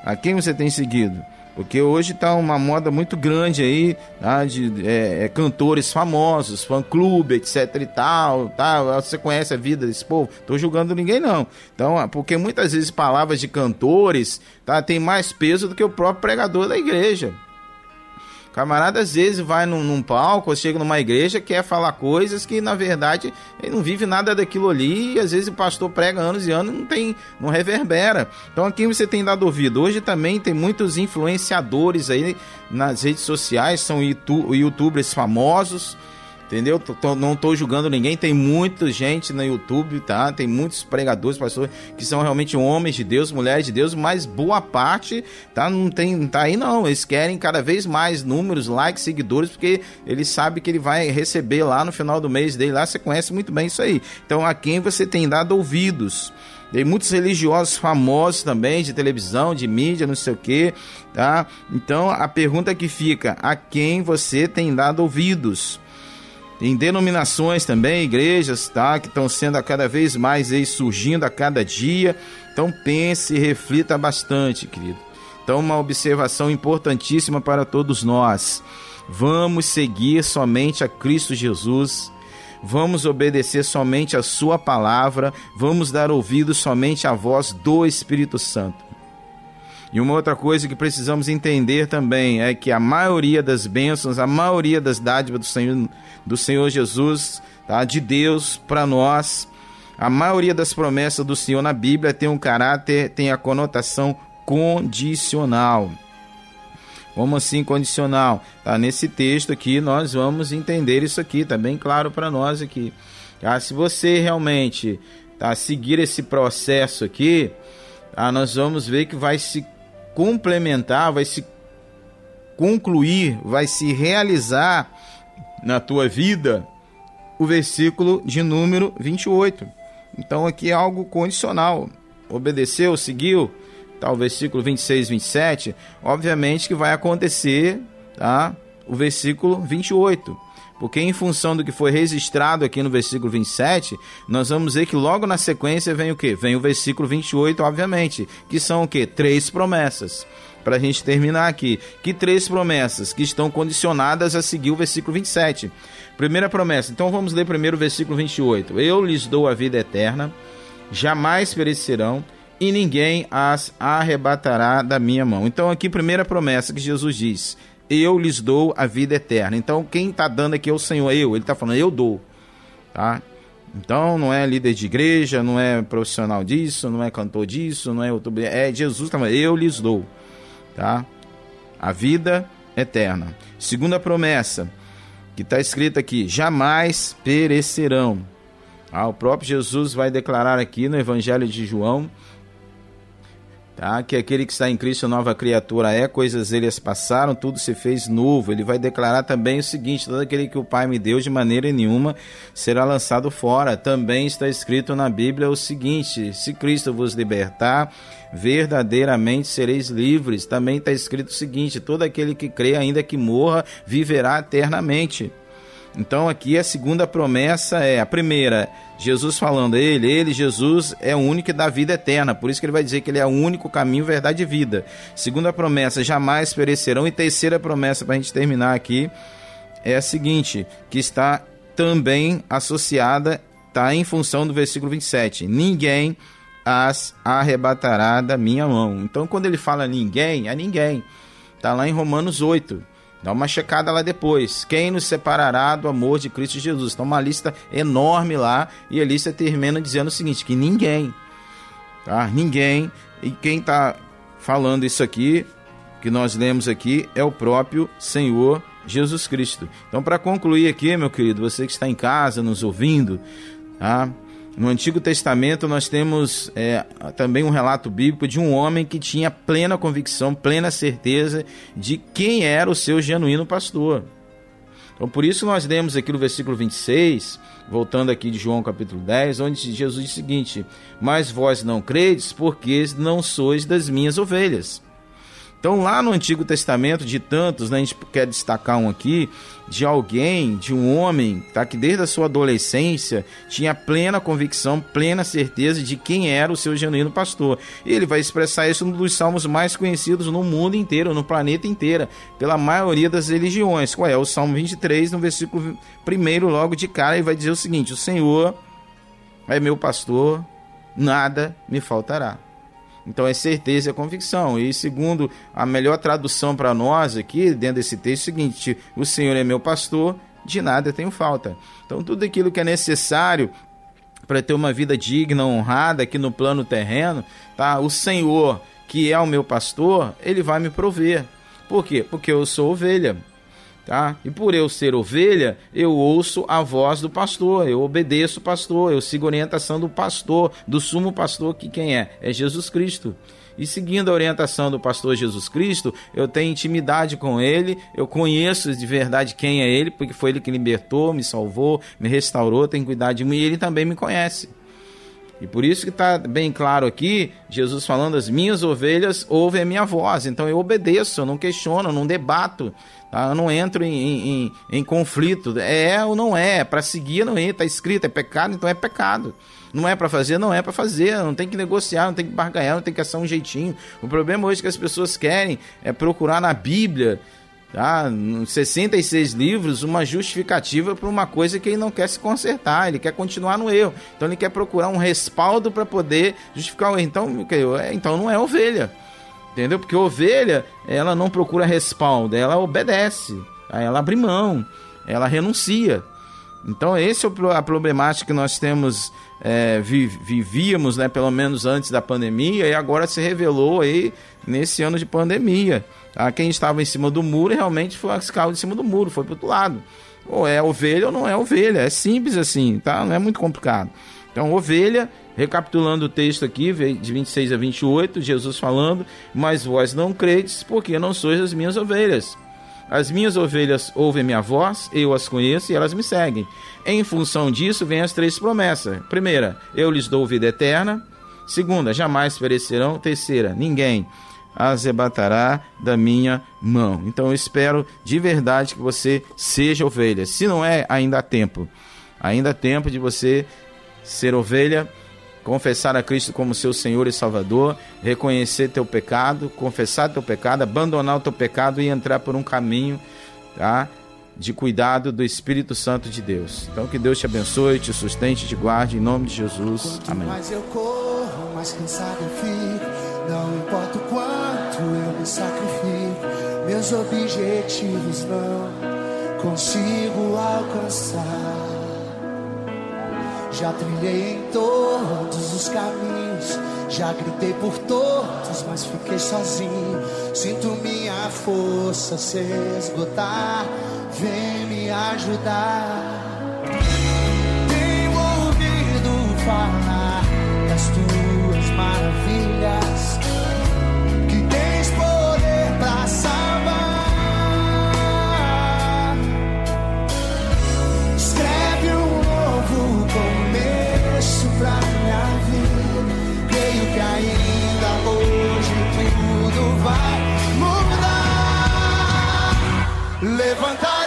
A quem você tem seguido? Porque hoje está uma moda muito grande aí, tá? de é, é, cantores famosos, fã-clube, etc e tal, tá? Você conhece a vida desse povo? Tô julgando ninguém não. Então, porque muitas vezes palavras de cantores, tá? Tem mais peso do que o próprio pregador da igreja. Camarada às vezes vai num, num palco, ou chega numa igreja, quer falar coisas que na verdade ele não vive nada daquilo ali, e às vezes o pastor prega anos e anos não tem, não reverbera. Então a quem você tem dado ouvido? Hoje também tem muitos influenciadores aí nas redes sociais, são youtubers famosos, Entendeu? Tô, não estou julgando ninguém, tem muita gente no YouTube, tá? Tem muitos pregadores, pastores que são realmente homens de Deus, mulheres de Deus, mas boa parte, tá? Não tem, não tá aí não. Eles querem cada vez mais números, likes, seguidores, porque ele sabe que ele vai receber lá no final do mês dele, lá você conhece muito bem isso aí. Então, a quem você tem dado ouvidos? Tem muitos religiosos famosos também, de televisão, de mídia, não sei o que, tá? Então, a pergunta que fica, a quem você tem dado ouvidos? Tem denominações também, igrejas, tá? Que estão sendo a cada vez mais aí surgindo a cada dia. Então pense e reflita bastante, querido. Então, uma observação importantíssima para todos nós. Vamos seguir somente a Cristo Jesus. Vamos obedecer somente a Sua palavra. Vamos dar ouvido somente à voz do Espírito Santo. E uma outra coisa que precisamos entender também é que a maioria das bênçãos, a maioria das dádivas do Senhor, do Senhor Jesus, tá? de Deus para nós, a maioria das promessas do Senhor na Bíblia tem um caráter, tem a conotação condicional. Como assim condicional? Tá nesse texto aqui, nós vamos entender isso aqui, tá bem claro para nós aqui. Tá? Se você realmente tá, seguir esse processo aqui, tá, nós vamos ver que vai se complementar, vai se concluir, vai se realizar na tua vida o versículo de número 28. Então aqui é algo condicional. Obedeceu, seguiu, tá, o versículo 26, 27, obviamente que vai acontecer, tá? O versículo 28. Porque em função do que foi registrado aqui no versículo 27, nós vamos ver que logo na sequência vem o que? Vem o versículo 28, obviamente, que são o que? Três promessas. Para a gente terminar aqui, que três promessas que estão condicionadas a seguir o versículo 27. Primeira promessa, então vamos ler primeiro o versículo 28. Eu lhes dou a vida eterna, jamais perecerão, e ninguém as arrebatará da minha mão. Então, aqui, primeira promessa que Jesus diz: Eu lhes dou a vida eterna. Então, quem está dando aqui é o Senhor, eu. Ele está falando, eu dou. Tá? Então, não é líder de igreja, não é profissional disso, não é cantor disso, não é outro. É Jesus, tá falando, eu lhes dou. Tá? A vida eterna. Segunda promessa, que está escrita aqui: jamais perecerão. Ah, o próprio Jesus vai declarar aqui no Evangelho de João tá? que aquele que está em Cristo nova criatura é, coisas eles passaram, tudo se fez novo. Ele vai declarar também o seguinte: todo aquele que o Pai me deu de maneira nenhuma será lançado fora. Também está escrito na Bíblia o seguinte: se Cristo vos libertar, verdadeiramente sereis livres. Também está escrito o seguinte: todo aquele que crê, ainda que morra, viverá eternamente. Então aqui a segunda promessa é a primeira, Jesus falando ele, ele Jesus é o único dá vida eterna, por isso que ele vai dizer que ele é o único caminho, verdade e vida. Segunda promessa, jamais perecerão e terceira promessa para a gente terminar aqui é a seguinte, que está também associada, está em função do versículo 27. Ninguém as arrebatará da minha mão. Então quando ele fala ninguém, é ninguém. Está lá em Romanos 8. Dá uma checada lá depois. Quem nos separará do amor de Cristo Jesus? Então, uma lista enorme lá. E a lista termina dizendo o seguinte: que ninguém, tá? Ninguém. E quem está falando isso aqui, que nós lemos aqui, é o próprio Senhor Jesus Cristo. Então, para concluir aqui, meu querido, você que está em casa nos ouvindo, tá? No Antigo Testamento, nós temos é, também um relato bíblico de um homem que tinha plena convicção, plena certeza de quem era o seu genuíno pastor. Então, por isso, nós lemos aqui no versículo 26, voltando aqui de João capítulo 10, onde Jesus diz o seguinte: Mas vós não credes, porque não sois das minhas ovelhas. Então, lá no Antigo Testamento, de tantos, né, a gente quer destacar um aqui, de alguém, de um homem, tá, que desde a sua adolescência tinha plena convicção, plena certeza de quem era o seu genuíno pastor. E ele vai expressar isso num dos salmos mais conhecidos no mundo inteiro, no planeta inteiro, pela maioria das religiões. Qual é? O Salmo 23, no versículo 1, logo de cara, ele vai dizer o seguinte: O Senhor é meu pastor, nada me faltará. Então é certeza e é convicção. E segundo a melhor tradução para nós aqui, dentro desse texto, é o seguinte: o Senhor é meu pastor, de nada tenho falta. Então tudo aquilo que é necessário para ter uma vida digna, honrada aqui no plano terreno, tá? O Senhor, que é o meu pastor, ele vai me prover. Por quê? Porque eu sou ovelha. Tá? E por eu ser ovelha, eu ouço a voz do pastor, eu obedeço o pastor, eu sigo a orientação do pastor, do sumo pastor, que quem é? É Jesus Cristo. E seguindo a orientação do pastor Jesus Cristo, eu tenho intimidade com ele, eu conheço de verdade quem é ele, porque foi ele que libertou, me salvou, me restaurou, tem cuidado de mim e ele também me conhece. E por isso que está bem claro aqui, Jesus falando, as minhas ovelhas ouvem a minha voz, então eu obedeço, eu não questiono, eu não debato, Tá? Eu não entro em, em, em conflito. É ou não é? Para seguir não é. Está escrito, é pecado, então é pecado. Não é para fazer, não é para fazer. Não tem que negociar, não tem que barganhar, não tem que achar um jeitinho. O problema hoje é que as pessoas querem é procurar na Bíblia, tá? 66 livros, uma justificativa para uma coisa que ele não quer se consertar, ele quer continuar no erro. Então ele quer procurar um respaldo para poder justificar o erro. Então, é, então não é ovelha. Entendeu? Porque ovelha, ela não procura respaldo, ela obedece, ela abre mão, ela renuncia. Então, esse é a problemática que nós temos, é, vivíamos, né, pelo menos antes da pandemia, e agora se revelou aí nesse ano de pandemia. Tá? Quem estava em cima do muro realmente foi caiu em cima do muro, foi para outro lado. Ou é ovelha ou não é ovelha. É simples assim, tá? Não é muito complicado. Então, ovelha, recapitulando o texto aqui, de 26 a 28, Jesus falando: Mas vós não credes, porque não sois as minhas ovelhas. As minhas ovelhas ouvem minha voz, eu as conheço e elas me seguem. Em função disso, vêm as três promessas. Primeira, eu lhes dou vida eterna. Segunda, jamais perecerão. Terceira, ninguém as arrebatará da minha mão. Então eu espero de verdade que você seja ovelha. Se não é, ainda há tempo. Ainda há tempo de você ser ovelha confessar a Cristo como seu Senhor e Salvador, reconhecer teu pecado, confessar teu pecado, abandonar o teu pecado e entrar por um caminho, tá? De cuidado do Espírito Santo de Deus. Então que Deus te abençoe, te sustente, te guarde em nome de Jesus. Amém. Sacrifico, meus objetivos não consigo alcançar. Já trilhei em todos os caminhos, já gritei por todos, mas fiquei sozinho. Sinto minha força se esgotar, vem me ajudar. Tenho ouvido falar das tuas Levantarei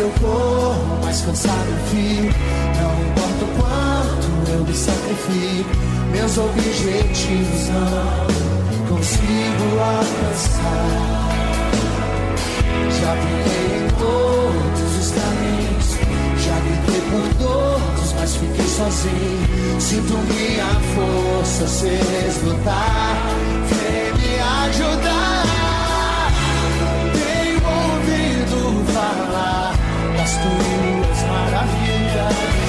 eu corro, mais cansado eu fico. Não importa o quanto eu me sacrifico, meus objetivos não consigo alcançar. Já brinquei em todos os caminhos, já gritei por todos, mas fiquei sozinho. Sinto minha força se esgotar, vem me ajudar. Das tuas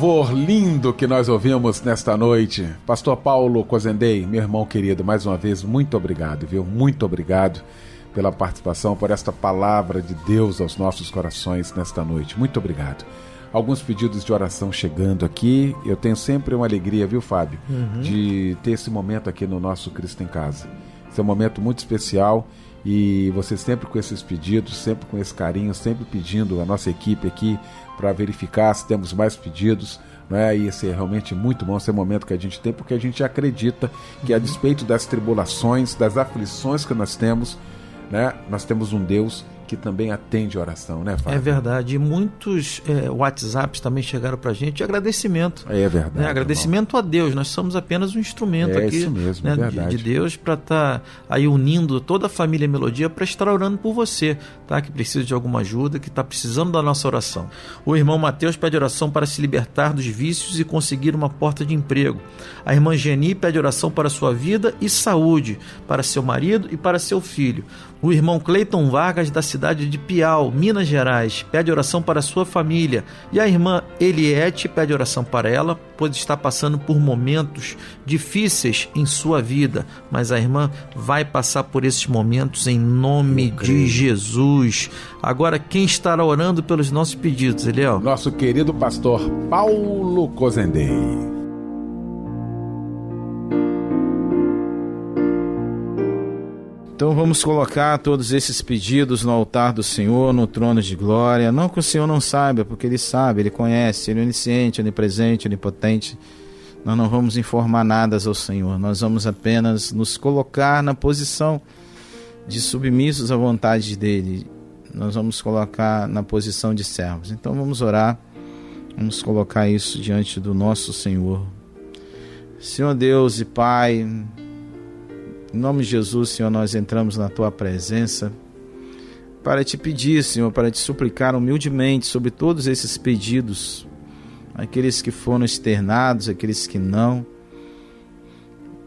Louvor lindo que nós ouvimos nesta noite. Pastor Paulo Cozendei, meu irmão querido, mais uma vez, muito obrigado, viu? Muito obrigado pela participação, por esta palavra de Deus aos nossos corações nesta noite. Muito obrigado. Alguns pedidos de oração chegando aqui. Eu tenho sempre uma alegria, viu, Fábio, de ter esse momento aqui no nosso Cristo em Casa. Esse é um momento muito especial e você sempre com esses pedidos, sempre com esse carinho, sempre pedindo a nossa equipe aqui para verificar se temos mais pedidos. Não é? E esse é realmente muito bom esse momento que a gente tem, porque a gente acredita que, a despeito das tribulações, das aflições que nós temos, né, nós temos um Deus que também atende oração, né, Fábio? É verdade. E muitos é, WhatsApps também chegaram pra gente de agradecimento. É verdade. né? Agradecimento a Deus. Nós somos apenas um instrumento É aqui isso mesmo, né, de- verdade. de Deus para estar aí unindo toda a família Melodia para estar orando por você, tá? Que precisa de alguma ajuda, que está precisando da nossa oração. O irmão Mateus pede oração para se libertar dos vícios e conseguir uma porta de emprego. A irmã Geni pede oração para sua vida e saúde, para seu marido e para seu filho. O irmão Cleiton Vargas, da cidade de Piau, Minas Gerais, pede oração para sua família. E a irmã Eliette pede oração para ela, pois está passando por momentos difíceis em sua vida. Mas a irmã vai passar por esses momentos em nome de Jesus. Agora, quem estará orando pelos nossos pedidos, Eliel? Nosso querido pastor Paulo Cozendei. Então vamos colocar todos esses pedidos no altar do Senhor, no trono de glória. Não que o Senhor não saiba, porque Ele sabe, Ele conhece, Ele é onisciente, onipresente, onipotente. Nós não vamos informar nada ao Senhor, nós vamos apenas nos colocar na posição de submissos à vontade dEle. Nós vamos colocar na posição de servos. Então vamos orar, vamos colocar isso diante do nosso Senhor. Senhor Deus e Pai, em nome de Jesus, Senhor, nós entramos na tua presença para te pedir, Senhor, para te suplicar humildemente sobre todos esses pedidos, aqueles que foram externados, aqueles que não,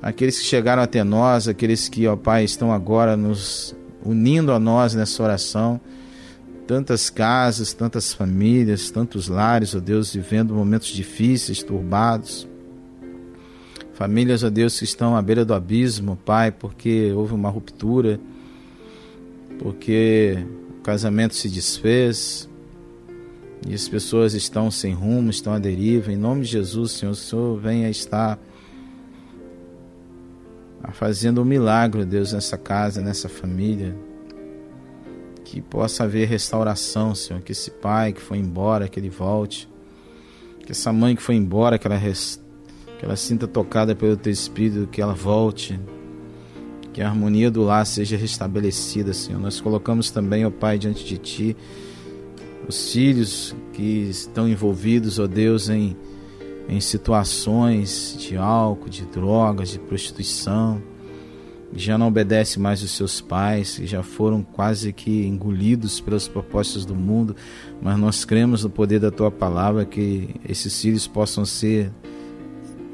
aqueles que chegaram até nós, aqueles que, ó Pai, estão agora nos unindo a nós nessa oração. Tantas casas, tantas famílias, tantos lares, ó Deus, vivendo momentos difíceis, turbados. Famílias, ó Deus, que estão à beira do abismo, Pai, porque houve uma ruptura, porque o casamento se desfez e as pessoas estão sem rumo, estão à deriva. Em nome de Jesus, Senhor, o Senhor venha estar fazendo um milagre, Deus, nessa casa, nessa família. Que possa haver restauração, Senhor. Que esse pai que foi embora, que ele volte. Que essa mãe que foi embora, que ela que ela sinta tocada pelo teu espírito, que ela volte, que a harmonia do lar seja restabelecida, Senhor. Nós colocamos também, ó Pai, diante de ti, os filhos que estão envolvidos, ó Deus, em, em situações de álcool, de drogas, de prostituição, que já não obedecem mais os seus pais, que já foram quase que engolidos pelas propostas do mundo, mas nós cremos no poder da tua palavra que esses filhos possam ser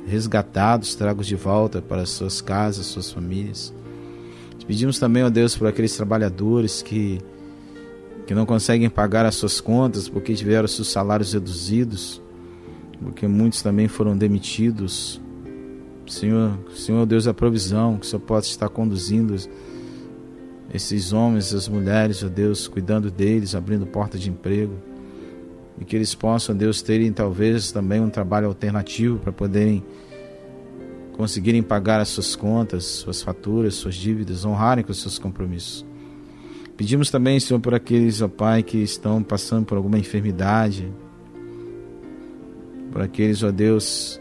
resgatados, tragos de volta para suas casas, suas famílias. Te pedimos também, ó Deus, por aqueles trabalhadores que, que não conseguem pagar as suas contas porque tiveram seus salários reduzidos, porque muitos também foram demitidos. Senhor, Senhor Deus, a provisão que o Senhor possa estar conduzindo esses homens, as mulheres, ó Deus, cuidando deles, abrindo porta de emprego e que eles possam, Deus, terem talvez também um trabalho alternativo para poderem conseguirem pagar as suas contas, suas faturas, suas dívidas, honrarem com os seus compromissos. Pedimos também, Senhor, por aqueles, ó Pai, que estão passando por alguma enfermidade, por aqueles, ó Deus,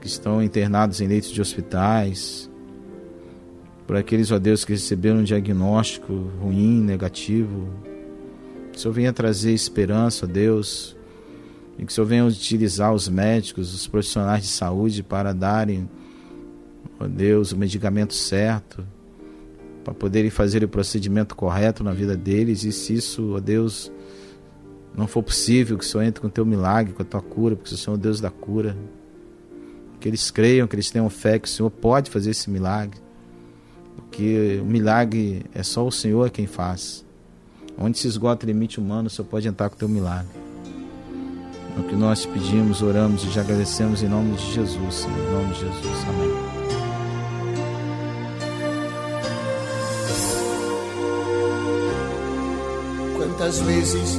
que estão internados em leitos de hospitais, por aqueles, ó Deus, que receberam um diagnóstico ruim, negativo, o Senhor venha trazer esperança, ó Deus, e que o Senhor venha utilizar os médicos, os profissionais de saúde para darem, ó Deus, o medicamento certo, para poderem fazer o procedimento correto na vida deles. E se isso, ó Deus, não for possível, que o Senhor entre com o teu milagre, com a tua cura, porque o Senhor é o Deus da cura. Que eles creiam, que eles tenham fé que o Senhor pode fazer esse milagre. Porque o milagre é só o Senhor quem faz. Onde se esgota o limite humano, o Senhor pode entrar com o teu milagre. É o que nós pedimos, oramos e já agradecemos em nome de Jesus, Senhor. Em nome de Jesus. Amém. Quantas vezes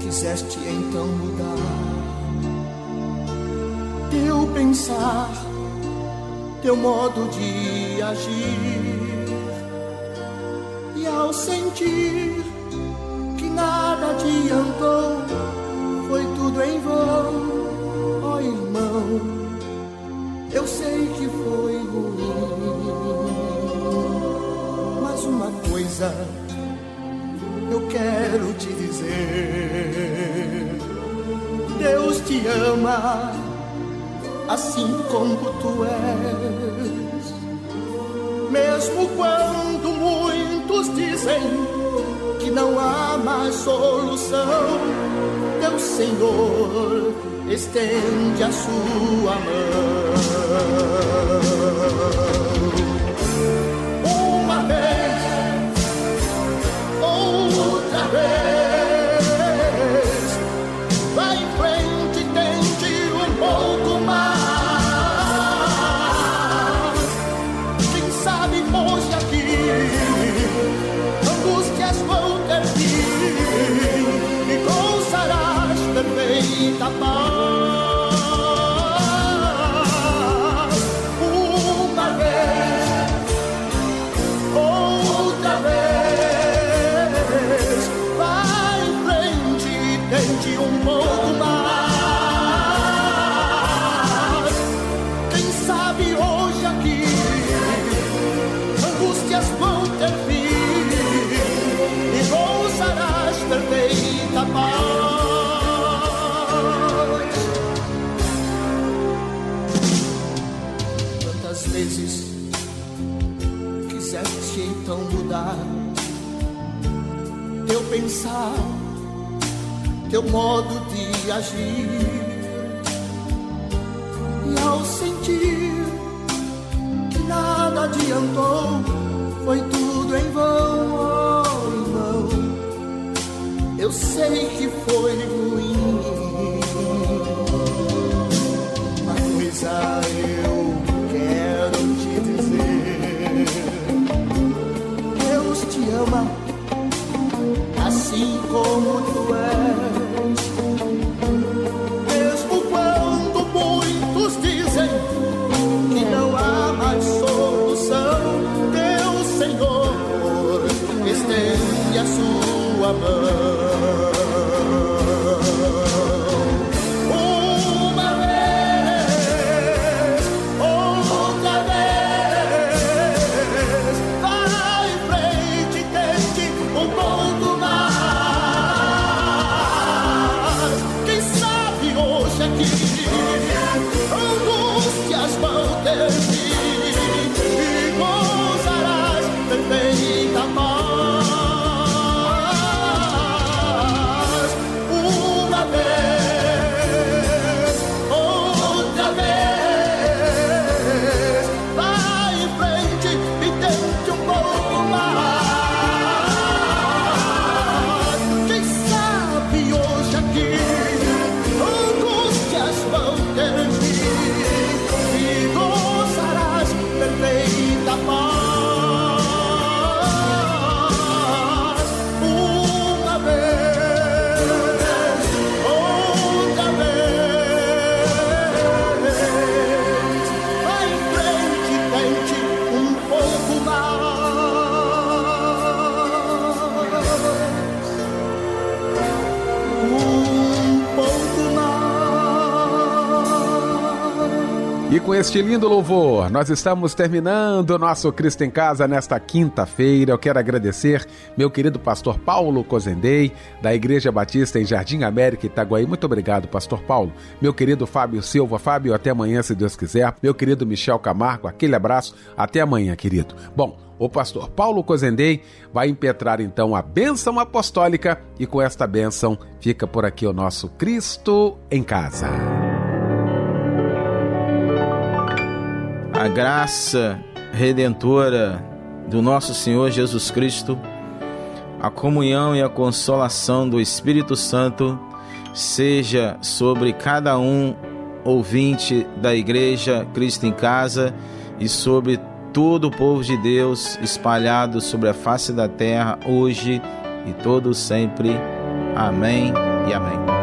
quiseste então mudar teu pensar, teu modo de agir, e ao sentir que nada adiantou, tudo em vão, ó oh, irmão. Eu sei que foi ruim, mas uma coisa eu quero te dizer: Deus te ama assim como tu és. Mesmo quando muitos dizem que não há mais solução, Senhor estende a sua mão. Uma vez, outra vez. Pensar, teu modo de agir. E ao sentir que nada adiantou, foi tudo em vão, oh irmão. Eu sei que foi ruim, uma coisa como este lindo louvor, nós estamos terminando o nosso Cristo em Casa nesta quinta-feira. Eu quero agradecer meu querido pastor Paulo Cozendei, da Igreja Batista em Jardim América, Itaguaí. Muito obrigado, pastor Paulo. Meu querido Fábio Silva. Fábio, até amanhã, se Deus quiser. Meu querido Michel Camargo, aquele abraço. Até amanhã, querido. Bom, o pastor Paulo Cozendei vai impetrar então a bênção apostólica e com esta bênção fica por aqui o nosso Cristo em Casa. A graça redentora do nosso Senhor Jesus Cristo, a comunhão e a consolação do Espírito Santo seja sobre cada um ouvinte da Igreja Cristo em Casa e sobre todo o povo de Deus espalhado sobre a face da terra hoje e todo sempre. Amém e amém.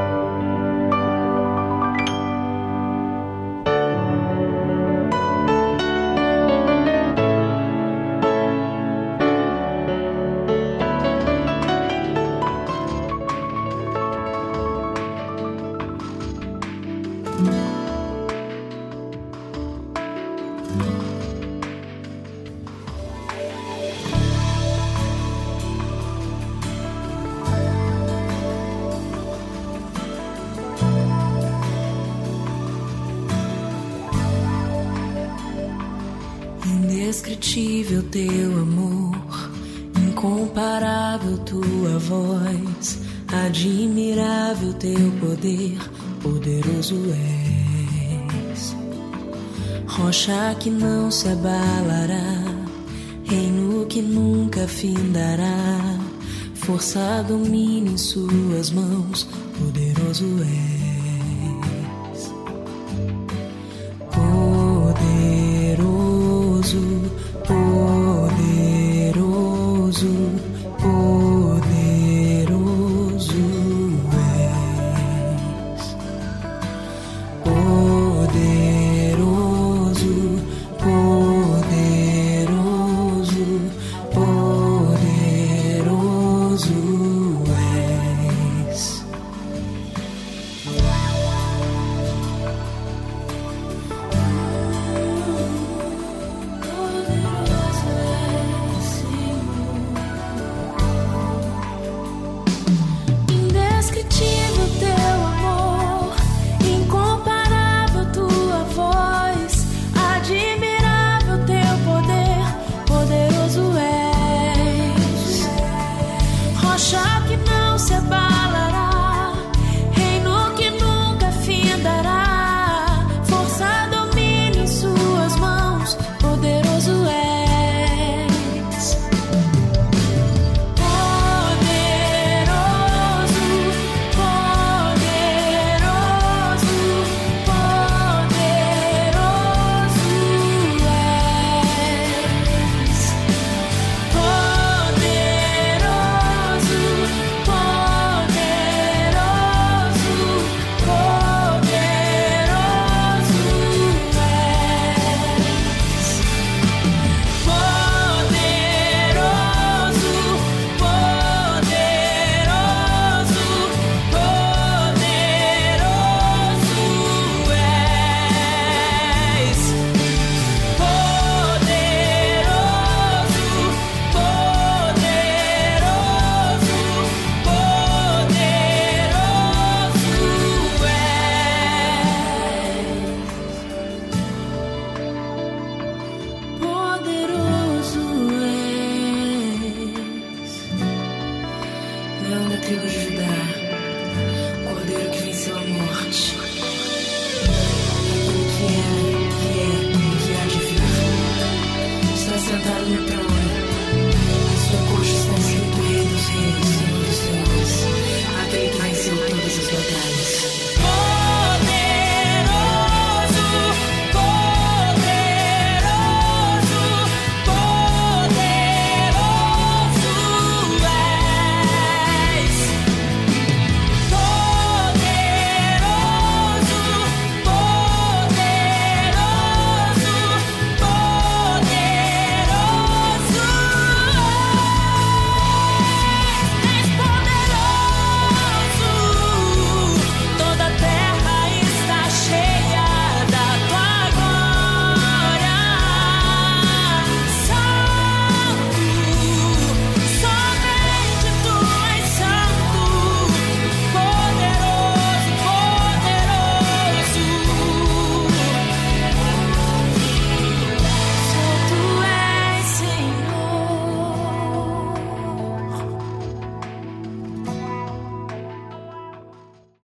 Amor, incomparável tua voz, admirável teu poder, poderoso és. Rocha que não se abalará, reino que nunca findará, força domina em suas mãos, poderoso és.